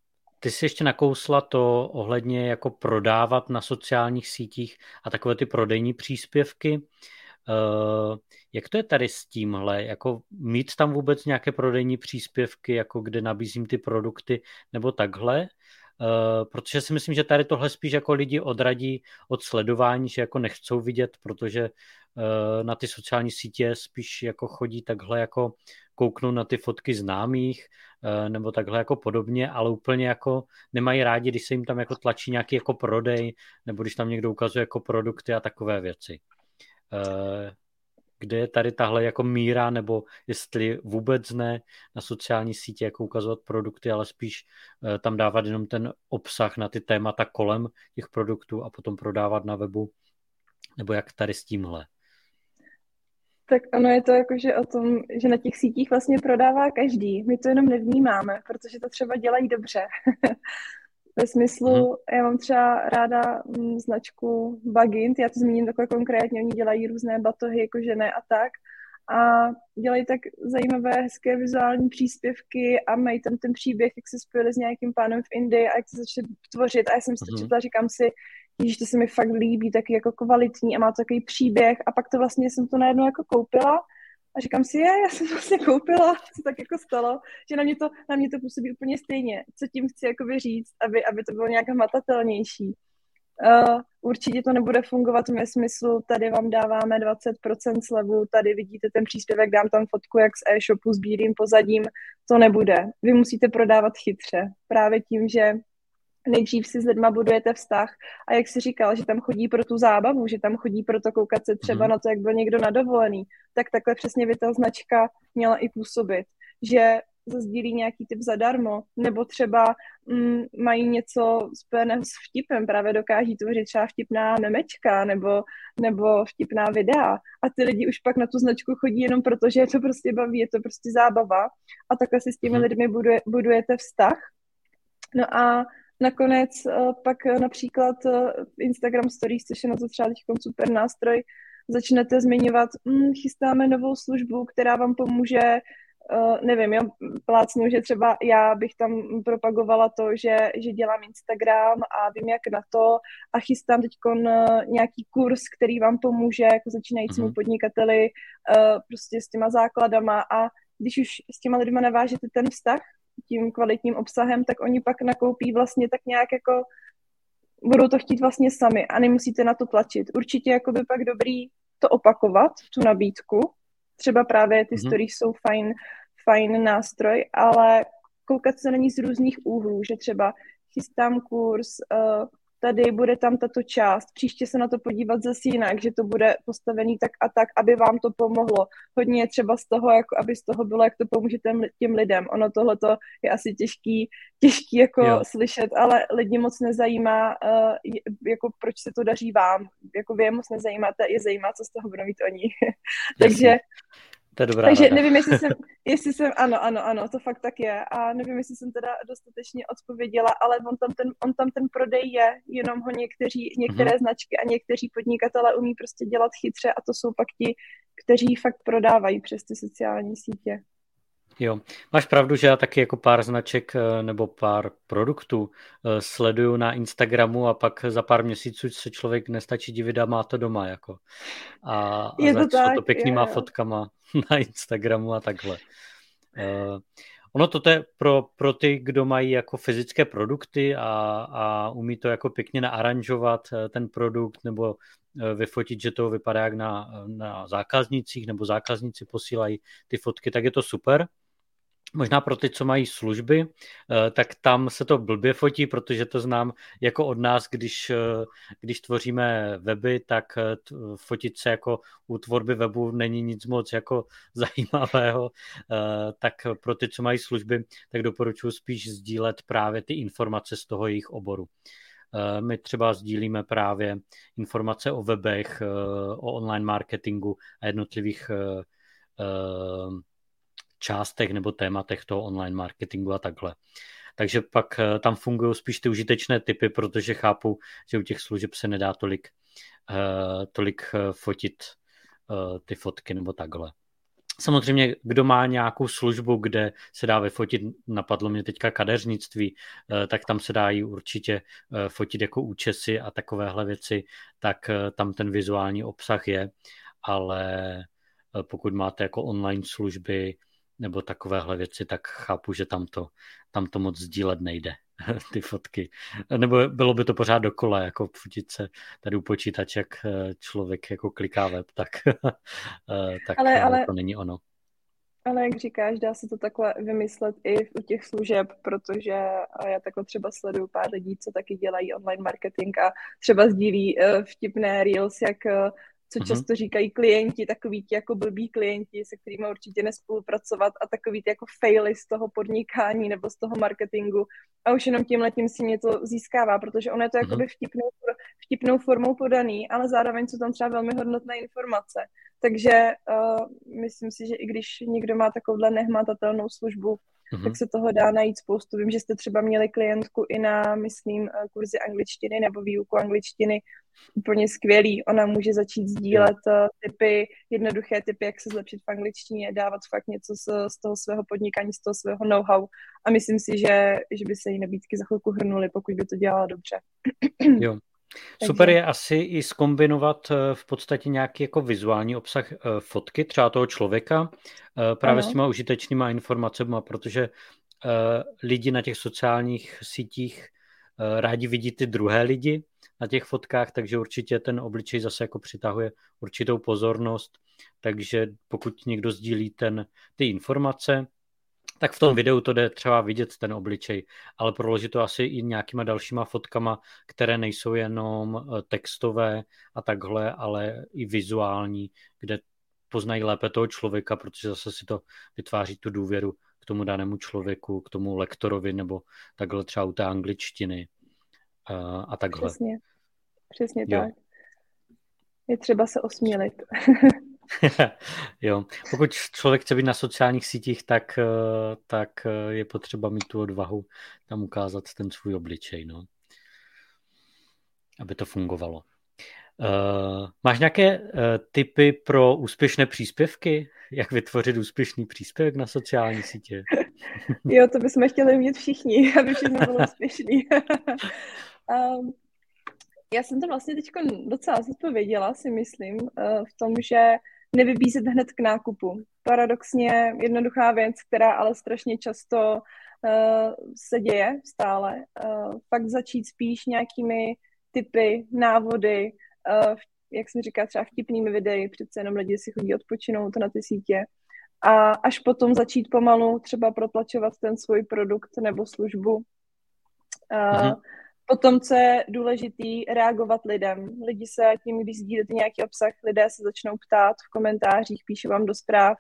ty jsi ještě nakousla to ohledně jako prodávat na sociálních sítích a takové ty prodejní příspěvky. Uh, jak to je tady s tímhle? Jako mít tam vůbec nějaké prodejní příspěvky, jako kde nabízím ty produkty, nebo takhle? Uh, protože si myslím, že tady tohle spíš jako lidi odradí od sledování, že jako nechcou vidět, protože uh, na ty sociální sítě spíš jako chodí takhle jako kouknout na ty fotky známých uh, nebo takhle jako podobně, ale úplně jako nemají rádi, když se jim tam jako tlačí nějaký jako prodej nebo když tam někdo ukazuje jako produkty a takové věci. Uh, kde je tady tahle jako míra, nebo jestli vůbec ne na sociální sítě jako ukazovat produkty, ale spíš uh, tam dávat jenom ten obsah na ty témata kolem těch produktů a potom prodávat na webu, nebo jak tady s tímhle? Tak ono je to jakože o tom, že na těch sítích vlastně prodává každý. My to jenom nevnímáme, protože to třeba dělají dobře. Ve smyslu, mm-hmm. já mám třeba ráda m, značku Bagint, já to zmíním takhle konkrétně, oni dělají různé batohy, jako žené a tak. A dělají tak zajímavé, hezké vizuální příspěvky a mají tam ten příběh, jak se spojili s nějakým pánem v Indii a jak se začali tvořit. A já jsem si to mm-hmm. četla, říkám si, že to se mi fakt líbí, taky jako kvalitní a má to takový příběh. A pak to vlastně jsem to najednou jako koupila a říkám si, je, já jsem vlastně koupila, co tak jako stalo, že na mě to, na mě to působí úplně stejně. Co tím chci jakoby říct, aby, aby to bylo nějak hmatatelnější. Uh, určitě to nebude fungovat ve smyslu, tady vám dáváme 20% slevu, tady vidíte ten příspěvek, dám tam fotku, jak z e-shopu s bílým pozadím, to nebude. Vy musíte prodávat chytře. Právě tím, že nejdřív si s lidma budujete vztah a jak si říkal, že tam chodí pro tu zábavu, že tam chodí pro to koukat se třeba mm. na to, jak byl někdo nadovolený, tak takhle přesně by ta značka měla i působit, že zazdílí nějaký typ zadarmo, nebo třeba mm, mají něco spojené s vtipem, právě dokáží tvořit třeba vtipná memečka nebo, nebo vtipná videa a ty lidi už pak na tu značku chodí jenom proto, že je to prostě baví, je to prostě zábava a takhle si s těmi mhm. lidmi buduje, budujete vztah. No a Nakonec uh, pak uh, například uh, Instagram Stories, což je na to třeba teď super nástroj, začnete zmiňovat, hm, chystáme novou službu, která vám pomůže, uh, nevím, já plácnu, že třeba já bych tam propagovala to, že, že dělám Instagram a vím, jak na to a chystám teď uh, nějaký kurz, který vám pomůže jako začínajícímu mm-hmm. podnikateli uh, prostě s těma základama a když už s těma lidma navážete ten vztah, tím kvalitním obsahem, tak oni pak nakoupí vlastně tak nějak jako budou to chtít vlastně sami a nemusíte na to tlačit. Určitě jako by pak dobrý to opakovat, tu nabídku. Třeba právě ty mm-hmm. stories jsou fajn, fajn nástroj, ale koukat se na ní z různých úhlů, že třeba chystám kurz, uh, tady bude tam tato část, příště se na to podívat zase jinak, že to bude postavený tak a tak, aby vám to pomohlo. Hodně je třeba z toho, jako aby z toho bylo, jak to pomůže těm, těm lidem. Ono tohle je asi těžký, těžký jako jo. slyšet, ale lidi moc nezajímá, uh, jako proč se to daří vám. Jako vy je moc nezajímáte, je zajímá, co z toho budou mít oni. Takže to je dobrá Takže rada. nevím, jestli jsem, jestli jsem, ano, ano, ano, to fakt tak je. A nevím, jestli jsem teda dostatečně odpověděla, ale on tam ten, on tam ten prodej je, jenom ho někteří, některé mm-hmm. značky a někteří podnikatele umí prostě dělat chytře a to jsou pak ti, kteří fakt prodávají přes ty sociální sítě. Jo, máš pravdu, že já taky jako pár značek eh, nebo pár produktů eh, sleduju na Instagramu a pak za pár měsíců se člověk nestačí divit a má to doma jako. A, a je to, tak, to pěknýma je, fotkama na Instagramu a takhle. Uh, ono to je pro, pro ty, kdo mají jako fyzické produkty a, a umí to jako pěkně naaranžovat ten produkt nebo vyfotit, že to vypadá jak na, na zákaznicích nebo zákazníci posílají ty fotky, tak je to super. Možná pro ty, co mají služby, eh, tak tam se to blbě fotí, protože to znám jako od nás, když, eh, když tvoříme weby, tak eh, fotit se jako u tvorby webu není nic moc jako zajímavého. Tak pro ty, co mají služby, tak doporučuji spíš sdílet právě ty informace z toho jejich oboru. My třeba sdílíme právě informace o webech, o online marketingu a jednotlivých částech nebo tématech toho online marketingu a takhle. Takže pak eh, tam fungují spíš ty užitečné typy, protože chápu, že u těch služeb se nedá tolik, uh, tolik eh, fotit ty fotky nebo takhle. Samozřejmě, kdo má nějakou službu, kde se dá vyfotit, napadlo mě teďka kadeřnictví, tak tam se dají určitě fotit jako účesy a takovéhle věci, tak tam ten vizuální obsah je, ale pokud máte jako online služby, nebo takovéhle věci, tak chápu, že tam to, tam to moc sdílet nejde, ty fotky. Nebo bylo by to pořád dokola, jako fotit se tady u počítače, jak eh, člověk jako kliká web, tak, eh, tak ale, ale, to není ono. Ale jak říkáš, dá se to takhle vymyslet i u těch služeb, protože já takhle třeba sleduju pár lidí, co taky dělají online marketing a třeba sdílí eh, vtipné reels, jak co mm-hmm. často říkají klienti, takový ti jako blbí klienti, se kterými určitě nespolupracovat a takový ty jako faily z toho podnikání nebo z toho marketingu a už jenom tím letím si něco získává, protože ono je to mm-hmm. jakoby vtipnou, vtipnou formou podaný, ale zároveň jsou tam třeba velmi hodnotné informace. Takže uh, myslím si, že i když někdo má takovouhle nehmatatelnou službu, mm-hmm. tak se toho dá najít spoustu. Vím, že jste třeba měli klientku i na, myslím, eh, kurzy angličtiny nebo výuku angličtiny. Úplně skvělý. Ona může začít sdílet mm. typy, jednoduché typy, jak se zlepšit v angličtině, dávat fakt něco z, z toho svého podnikání, z toho svého know-how. A myslím si, že, že by se jí nabídky za chvilku hrnuly, pokud by to dělala dobře. Jo, Super je asi i skombinovat eh, v podstatě nějaký jako vizuální obsah eh, fotky třeba toho člověka eh, právě ano. s těma užitečnýma informacemi, protože lidi na těch sociálních sítích rádi vidí ty druhé lidi na těch fotkách, takže určitě ten obličej zase jako přitahuje určitou pozornost, takže pokud někdo sdílí ten, ty informace, tak v tom videu to jde třeba vidět ten obličej, ale proložit to asi i nějakýma dalšíma fotkama, které nejsou jenom eh, textové a takhle, ale i vizuální, kde poznají lépe toho člověka, protože zase si to vytváří tu důvěru k tomu danému člověku, k tomu lektorovi nebo takhle třeba u té angličtiny a, a takhle. Přesně, přesně jo. tak. Je třeba se osmělit. jo, pokud člověk chce být na sociálních sítích, tak, eh, tak eh, je potřeba mít tu odvahu tam ukázat ten svůj obličej, no. Aby to fungovalo. Uh, máš nějaké uh, tipy pro úspěšné příspěvky? Jak vytvořit úspěšný příspěvek na sociální sítě? jo, to bychom chtěli mít všichni, aby všechno bylo úspěšný. Um, já jsem to vlastně teď docela zodpověděla, si myslím, uh, v tom, že nevybízet hned k nákupu. Paradoxně jednoduchá věc, která ale strašně často uh, se děje stále. Uh, fakt začít spíš nějakými typy, návody, uh, jak jsem říká, třeba vtipnými videi, přece jenom lidi si chodí odpočinout na ty sítě. A až potom začít pomalu třeba protlačovat ten svůj produkt nebo službu. Uh. Potom, co je důležitý, reagovat lidem. Lidi se tím, když sdílíte nějaký obsah, lidé se začnou ptát v komentářích, píše vám do zpráv.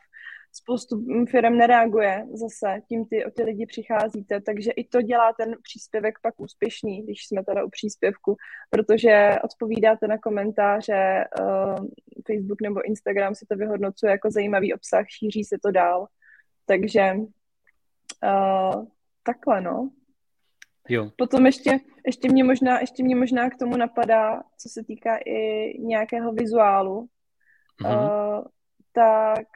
Spoustu firm nereaguje zase, tím ty o ty lidi přicházíte, takže i to dělá ten příspěvek pak úspěšný, když jsme teda u příspěvku, protože odpovídáte na komentáře, uh, Facebook nebo Instagram si to vyhodnocuje jako zajímavý obsah, šíří se to dál. Takže uh, takhle, no. Jo. Potom ještě, ještě, mě možná, ještě mě možná k tomu napadá, co se týká i nějakého vizuálu, mm-hmm. uh, tak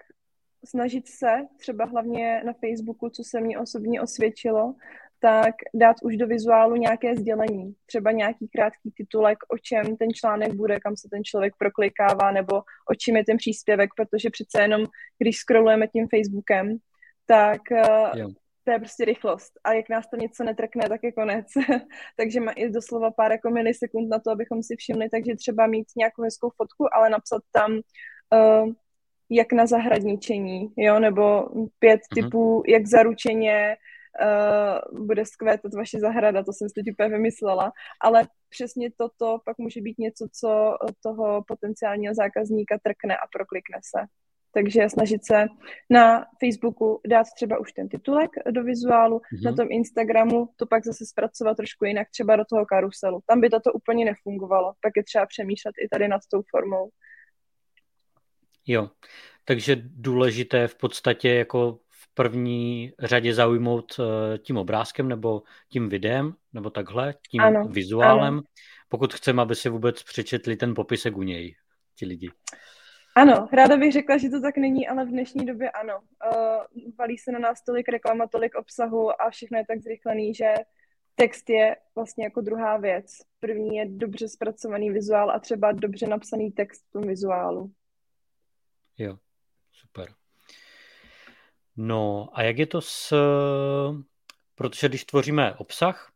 snažit se, třeba hlavně na Facebooku, co se mi osobně osvědčilo, tak dát už do vizuálu nějaké sdělení, třeba nějaký krátký titulek, o čem ten článek bude, kam se ten člověk proklikává, nebo o čem je ten příspěvek, protože přece jenom, když scrollujeme tím Facebookem, tak uh, to je prostě rychlost. A jak nás to něco netrkne, tak je konec. takže má i doslova pár jako milisekund na to, abychom si všimli, takže třeba mít nějakou hezkou fotku, ale napsat tam uh, jak na zahradničení, jo, nebo pět mm-hmm. typů, jak zaručeně uh, bude skvétat vaše zahrada, to jsem si teď úplně vymyslela, ale přesně toto pak může být něco, co toho potenciálního zákazníka trkne a proklikne se. Takže snažit se na Facebooku dát třeba už ten titulek do vizuálu, mm-hmm. na tom Instagramu to pak zase zpracovat trošku jinak, třeba do toho karuselu. Tam by toto úplně nefungovalo, tak je třeba přemýšlet i tady nad tou formou. Jo, takže důležité v podstatě jako v první řadě zaujmout eh, tím obrázkem nebo tím videem, nebo takhle, tím ano, vizuálem, ano. pokud chceme, aby si vůbec přečetli ten popisek u něj, ti lidi. Ano, ráda bych řekla, že to tak není, ale v dnešní době ano. Uh, valí se na nás tolik reklama, tolik obsahu a všechno je tak zrychlený, že text je vlastně jako druhá věc. První je dobře zpracovaný vizuál a třeba dobře napsaný text v tom vizuálu. Jo, super. No a jak je to s... Protože když tvoříme obsah,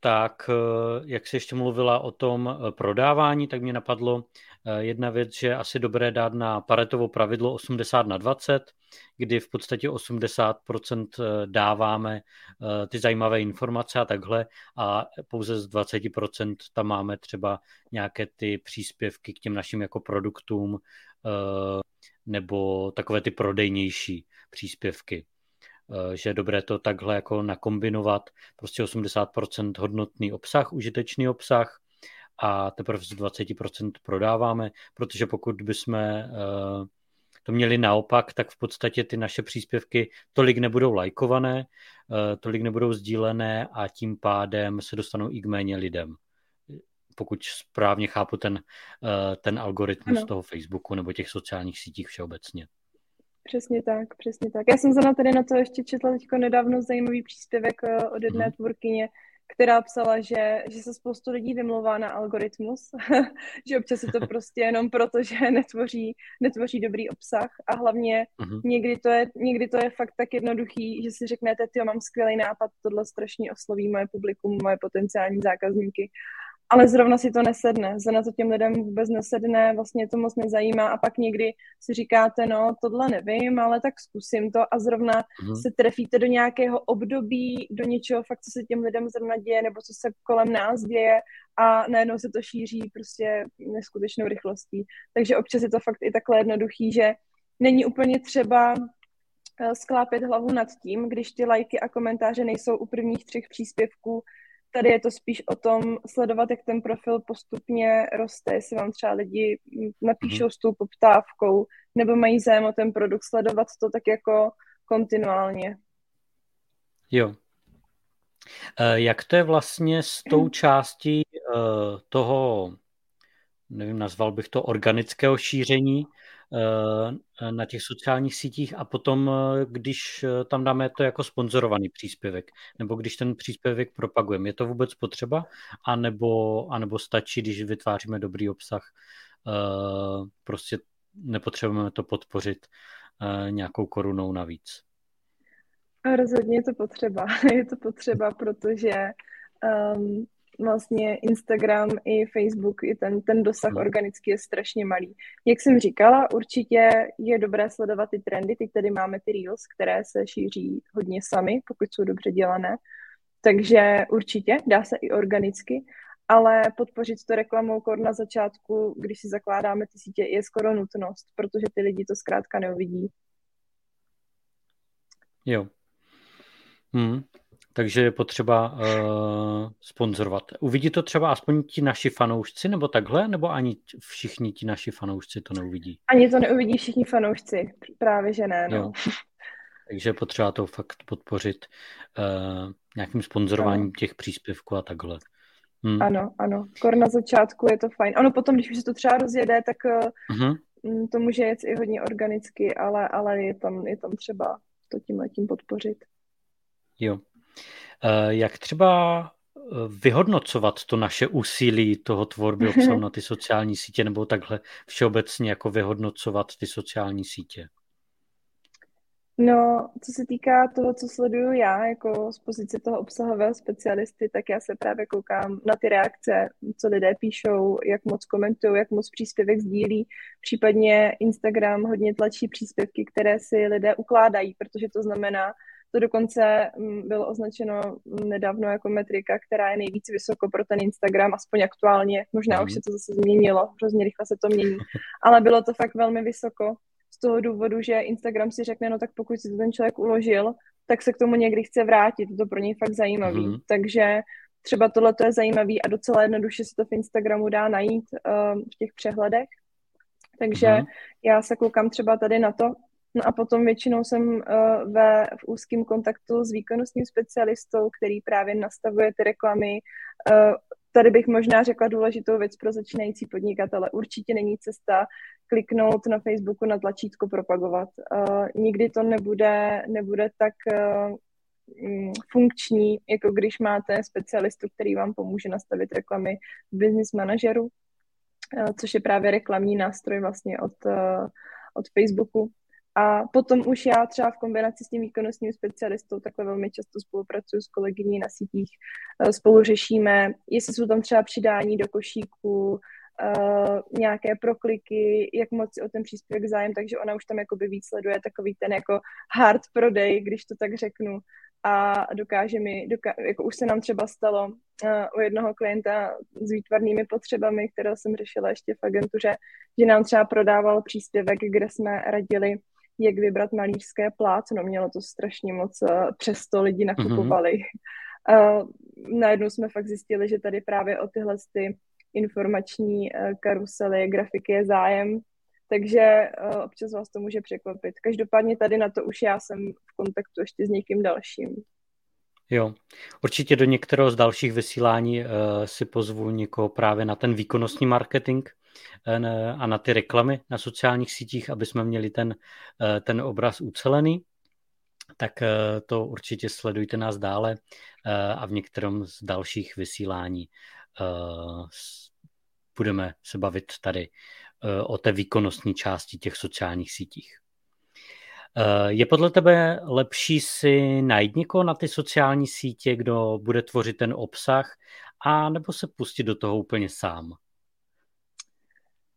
tak jak jsi ještě mluvila o tom prodávání, tak mě napadlo jedna věc, že je asi dobré dát na Paretovo pravidlo 80 na 20, kdy v podstatě 80% dáváme ty zajímavé informace a takhle a pouze z 20% tam máme třeba nějaké ty příspěvky k těm našim jako produktům nebo takové ty prodejnější příspěvky. Eh, že je dobré to takhle jako nakombinovat, prostě 80% hodnotný obsah, užitečný obsah a teprve z 20% prodáváme, protože pokud bychom eh, to měli naopak, tak v podstatě ty naše příspěvky tolik nebudou lajkované, eh, tolik nebudou sdílené a tím pádem se dostanou i k méně lidem. Pokud správně chápu ten, ten algoritmus ano. toho Facebooku nebo těch sociálních sítích všeobecně. Přesně tak, přesně tak. Já jsem zrovna tady na to ještě četla teďko nedávno zajímavý příspěvek eh, od jedné mm. tvůrkyně, která psala, že, že se spoustu lidí vymlouvá na algoritmus, že občas je to prostě jenom proto, že netvoří, netvoří dobrý obsah a hlavně mm. někdy, to je, někdy to je fakt tak jednoduchý, že si řeknete, ty mám skvělý nápad, tohle strašně osloví moje publikum, moje potenciální zákazníky ale zrovna si to nesedne, zrovna to těm lidem vůbec nesedne, vlastně to moc nezajímá a pak někdy si říkáte, no tohle nevím, ale tak zkusím to a zrovna mm. se trefíte do nějakého období, do něčeho fakt, co se těm lidem zrovna děje nebo co se kolem nás děje a najednou se to šíří prostě neskutečnou rychlostí. Takže občas je to fakt i takhle jednoduchý, že není úplně třeba eh, sklápět hlavu nad tím, když ty lajky a komentáře nejsou u prvních třech příspěvků, Tady je to spíš o tom sledovat, jak ten profil postupně roste, jestli vám třeba lidi napíšou s tou poptávkou, nebo mají zájem o ten produkt, sledovat to tak jako kontinuálně. Jo. E, jak to je vlastně s tou částí e, toho, nevím, nazval bych to organického šíření, na těch sociálních sítích a potom, eh, když eh, tam dáme to jako sponzorovaný příspěvek, nebo když ten příspěvek propagujeme, je to vůbec potřeba, anebo, anebo stačí, když vytváříme dobrý obsah, prostě nepotřebujeme to podpořit nějakou korunou navíc. Rozhodně je to potřeba. Je to potřeba, protože um, vlastně Instagram i Facebook, i ten, ten dosah organický je strašně malý. Jak jsem říkala, určitě je dobré sledovat ty trendy. Teď tady máme ty Reels, které se šíří hodně sami, pokud jsou dobře dělané. Takže určitě dá se i organicky, ale podpořit to reklamou kor na začátku, když si zakládáme ty sítě, je skoro nutnost, protože ty lidi to zkrátka neuvidí. Jo. Hmm takže je potřeba uh, sponzorovat. Uvidí to třeba aspoň ti naši fanoušci, nebo takhle, nebo ani všichni ti naši fanoušci to neuvidí? Ani to neuvidí všichni fanoušci, právě že ne. No. Jo. Takže je potřeba to fakt podpořit uh, nějakým sponzorováním těch příspěvků a takhle. Hmm. Ano, ano. Kor na začátku je to fajn. Ano, potom, když už se to třeba rozjede, tak uh-huh. to může jet i hodně organicky, ale, ale je, tam, je tam třeba to tím letím podpořit. Jo. Eh, jak třeba eh, vyhodnocovat to naše úsilí toho tvorby obsahu na ty sociální sítě nebo takhle všeobecně jako vyhodnocovat ty sociální sítě? No, co se týká toho, co sleduju já jako z pozice toho obsahového specialisty, tak já se právě koukám na ty reakce, co lidé píšou, jak moc komentují, jak moc příspěvek sdílí. Případně Instagram hodně tlačí příspěvky, které si lidé ukládají, protože to znamená, to dokonce mm, bylo označeno nedávno jako metrika, která je nejvíc vysoko pro ten Instagram, aspoň aktuálně. Možná mm. už mhm. se to zase změnilo, hrozně rychle se to mění. Ale bylo to fakt velmi vysoko z toho důvodu, že Instagram si řekne, no tak pokud si to ten člověk uložil, tak se k tomu někdy chce vrátit. To pro něj fakt zajímavý. Mm. Takže třeba tohle je zajímavý a docela jednoduše se to v Instagramu dá najít uh, v těch přehledech. Takže mm. já se koukám třeba tady na to, No a potom většinou jsem uh, ve, v úzkém kontaktu s výkonnostním specialistou, který právě nastavuje ty reklamy. Uh, tady bych možná řekla důležitou věc pro začínající podnikatele. Určitě není cesta kliknout na Facebooku na tlačítko propagovat. Uh, nikdy to nebude, nebude tak uh, funkční, jako když máte specialistu, který vám pomůže nastavit reklamy v business manažeru, což je právě reklamní nástroj vlastně od, od Facebooku A potom už já třeba v kombinaci s tím výkonnostním specialistou takhle velmi často spolupracuju s kolegyní na sítích, eh, spolu řešíme, jestli jsou tam třeba přidání do košíku, uh, nějaké prokliky, jak moc o ten příspěvek zájem, takže ona už tam jakoby víc sleduje takový ten jako hard prodej, když to tak řeknu. A dokáže mi, doká, jako už se nám třeba stalo uh, u jednoho klienta s výtvarnými potřebami, kterého jsem řešila ještě v agentuře, že nám třeba prodával příspěvek, kde jsme radili, jak vybrat malířské plácno. Mělo to strašně moc, uh, přesto lidi nakupovali. Mm-hmm. Uh, najednou jsme fakt zjistili, že tady právě o tyhle ty informační uh, karusely, grafiky je zájem, takže uh, občas vás to může překvapit. Každopádně tady na to už já jsem v kontaktu ještě s někým dalším. Jo, určitě do některého z dalších vysílání uh, si pozvu někoho právě na ten výkonnostní marketing a na ty reklamy na sociálních sítích, aby jsme měli ten, uh, ten obraz ucelený. Tak uh, to určitě sledujte nás dále a v některém z dalších vysílání budeme se bavit tady Eh, o té výkonnostní části těch sociálních sítích. Eh, je podle tebe lepší si najít někoho na ty sociální sítě, kdo bude tvořit ten obsah, a nebo se pustit do toho úplně sám?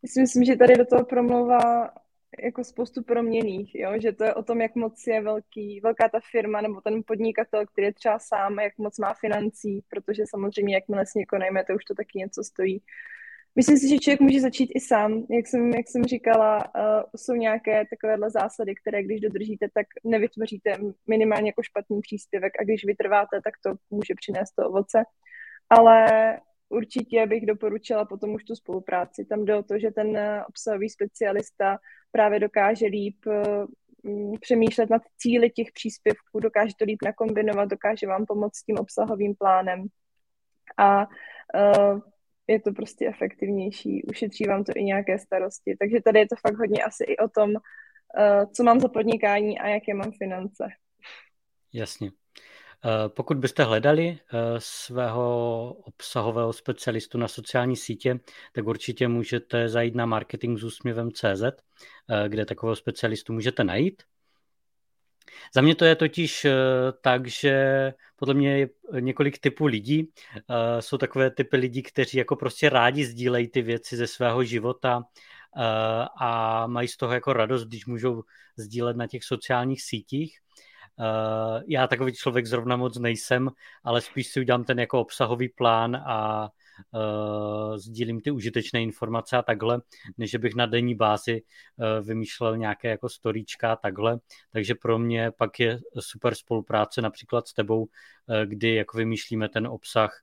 Já si myslím, že tady do toho promlouvá jako spoustu proměných, jo? že to je o tom, jak moc je velký, velká ta firma nebo ten podnikatel, který je třeba sám, jak moc má financí, protože samozřejmě jakmile si někoho najmete, už to taky něco stojí. Myslím si, že člověk může začít i sám. Jak jsem, jak jsem říkala, uh, jsou nějaké takovéhle zásady, které když dodržíte, tak nevytvoříte minimálně jako špatný příspěvek a když vytrváte, tak to může přinést to ovoce. Ale určitě bych doporučila potom už tu spolupráci. Tam jde o to, že ten eh, obsahový specialista právě dokáže líp uh, přemýšlet nad cíly těch příspěvků, dokáže to líp nakombinovat, dokáže vám pomoct s tím obsahovým plánem. A uh, je to prostě efektivnější, ušetří vám to i nějaké starosti. Takže tady je to fakt hodně asi i o tom, co mám za podnikání a jaké mám finance. Jasně. Eh, pokud byste hledali eh, svého obsahového specialistu na sociální sítě, tak určitě můžete zajít na marketing s CZ, kde takového specialistu můžete najít. Za mě to je totiž tak, že podle mě je několik typů lidí. Jsou takové typy lidí, kteří jako prostě rádi sdílejí ty věci ze svého života a mají z toho jako radost, když můžou sdílet na těch sociálních sítích. Uh, já takový člověk zrovna moc nejsem, ale spíš si udělám ten jako obsahový plán a uh, sdílím ty užitečné informace a takhle, než bych na denní bázi uh, vymýšlel nějaké jako storíčka a takhle. Takže pro mě pak je super spolupráce například s tebou, uh, kdy jako vymýšlíme ten obsah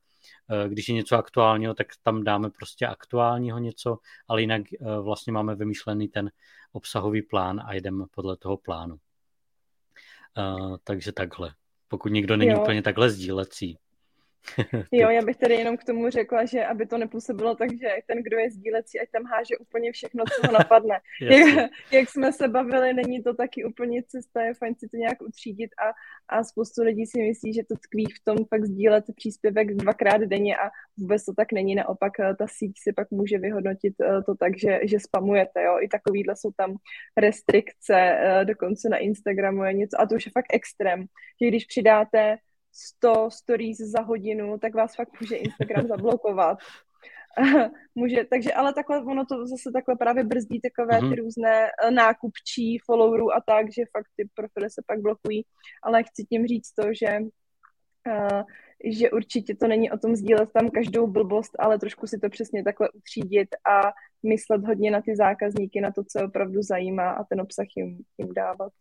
když je něco aktuálního, tak tam dáme prostě aktuálního něco, ale jinak vlastně máme vymýšlený ten obsahový plán a jdeme podle toho plánu. Takže takhle. Pokud někdo není jo. úplně takhle sdílecí. Jo, já bych tady jenom k tomu řekla, že aby to nepůsobilo tak, že ten, kdo je sdílecí, ať tam háže úplně všechno, co ho napadne. jak, jak jsme se bavili, není to taky úplně cesta, je fajn si to nějak utřídit a, a spoustu lidí si myslí, že to tkví v tom fakt sdílet příspěvek dvakrát denně a vůbec to tak není. Naopak eh, ta síť si pak může vyhodnotit eh, to tak, že, že spamujete. Jo? I takovýhle jsou tam restrikce, eh, dokonce na Instagramu je něco a to už je fakt extrém, že když přidáte 100 stories za hodinu, tak vás fakt může Instagram zablokovat. může, takže ale takhle ono to zase takhle právě brzdí takové mm-hmm. ty různé eh, nákupčí followerů a tak, že fakt ty profily se pak blokují, ale chci tím říct to, že uh, že určitě to není o tom sdílet tam každou blbost, ale trošku si to přesně takhle utřídit a myslet hodně na ty zákazníky, na to, co opravdu zajímá a ten obsah jim, jim dávat.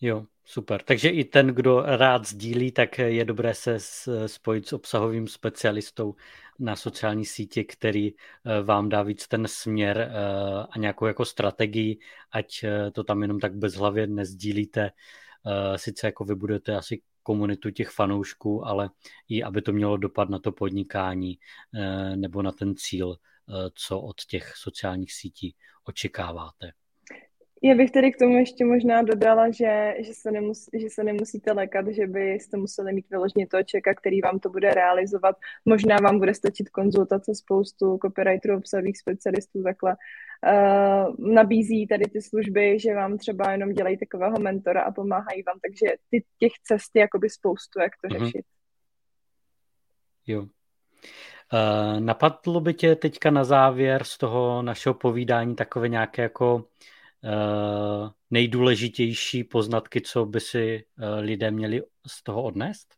Jo, super. Takže i ten, kdo rád sdílí, tak je dobré se spojit s obsahovým specialistou na sociální sítě, který eh, vám dá víc ten směr eh, a nějakou jako strategii, ať eh, to tam jenom tak bezhlavě nezdílíte. Sice jako vy budete asi komunitu těch fanoušků, ale i aby to mělo dopad na to podnikání nebo na ten cíl, co od těch sociálních sítí očekáváte. Já bych tedy k tomu ještě možná dodala, že, že, se, nemus, že se nemusíte lékat, že byste museli mít vyloženě toho čeka, který vám to bude realizovat. Možná vám bude stačit konzultace spoustu copywriterů, obsahových specialistů, takhle. uh, nabízí tady ty služby, že vám třeba jenom dělají takového mentora a pomáhají vám, takže ty, těch cest je jakoby spoustu, jak to mm-hmm. řešit. Jo. Uh, napadlo by tě teďka na závěr z toho našeho povídání takové nějaké jako uh, nejdůležitější poznatky, co by si uh, lidé měli z toho odnést?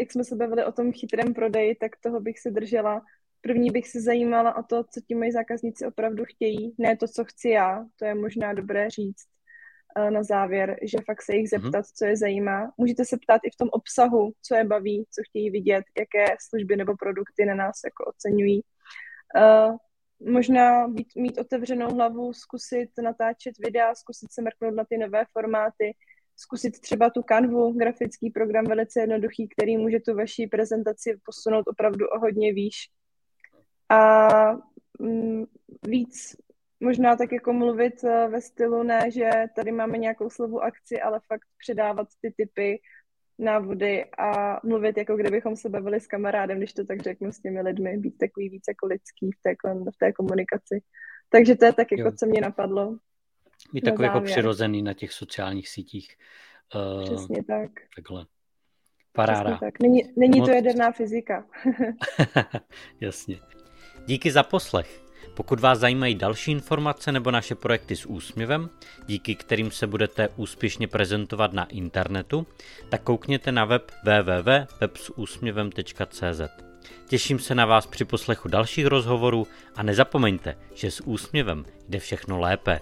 Jak jsme se bavili o tom chytrém prodeji, tak toho bych se držela. První bych se zajímala o to, co ti moji zákazníci opravdu chtějí, ne to, co chci já, to je možná dobré říct na závěr, že fakt se jich mhm. zeptat, co je zajímá. Můžete se ptát i v tom obsahu, co je baví, co chtějí vidět, jaké služby nebo produkty na nás jako oceňují. Možná být, mít otevřenou hlavu, zkusit natáčet videa, zkusit se mrknout na ty nové formáty, zkusit třeba tu kanvu, grafický program velice jednoduchý, který může tu vaši prezentaci posunout opravdu o hodně výš. A mm, víc možná tak jako mluvit eh, ve stylu ne, že tady máme nějakou slovu akci, ale fakt předávat ty typy, návody a mluvit, jako kdybychom se bavili s kamarádem, když to tak řeknu s těmi lidmi, být takový víc jako lidský v té, v té komunikaci. Takže to je tak, jako jo. co mě napadlo. Být takový jako přirozený na těch sociálních sítích. Uh, Přesně tak. Takhle. Paráda. Přesně tak. Není, není to jaderná fyzika. Jasně. Díky za poslech. Pokud vás zajímají další informace nebo naše projekty s úsměvem, díky kterým se budete úspěšně prezentovat na internetu, tak koukněte na web www.websúsměvem.cz. Těším se na vás při poslechu dalších rozhovorů a nezapomeňte, že s úsměvem jde všechno lépe.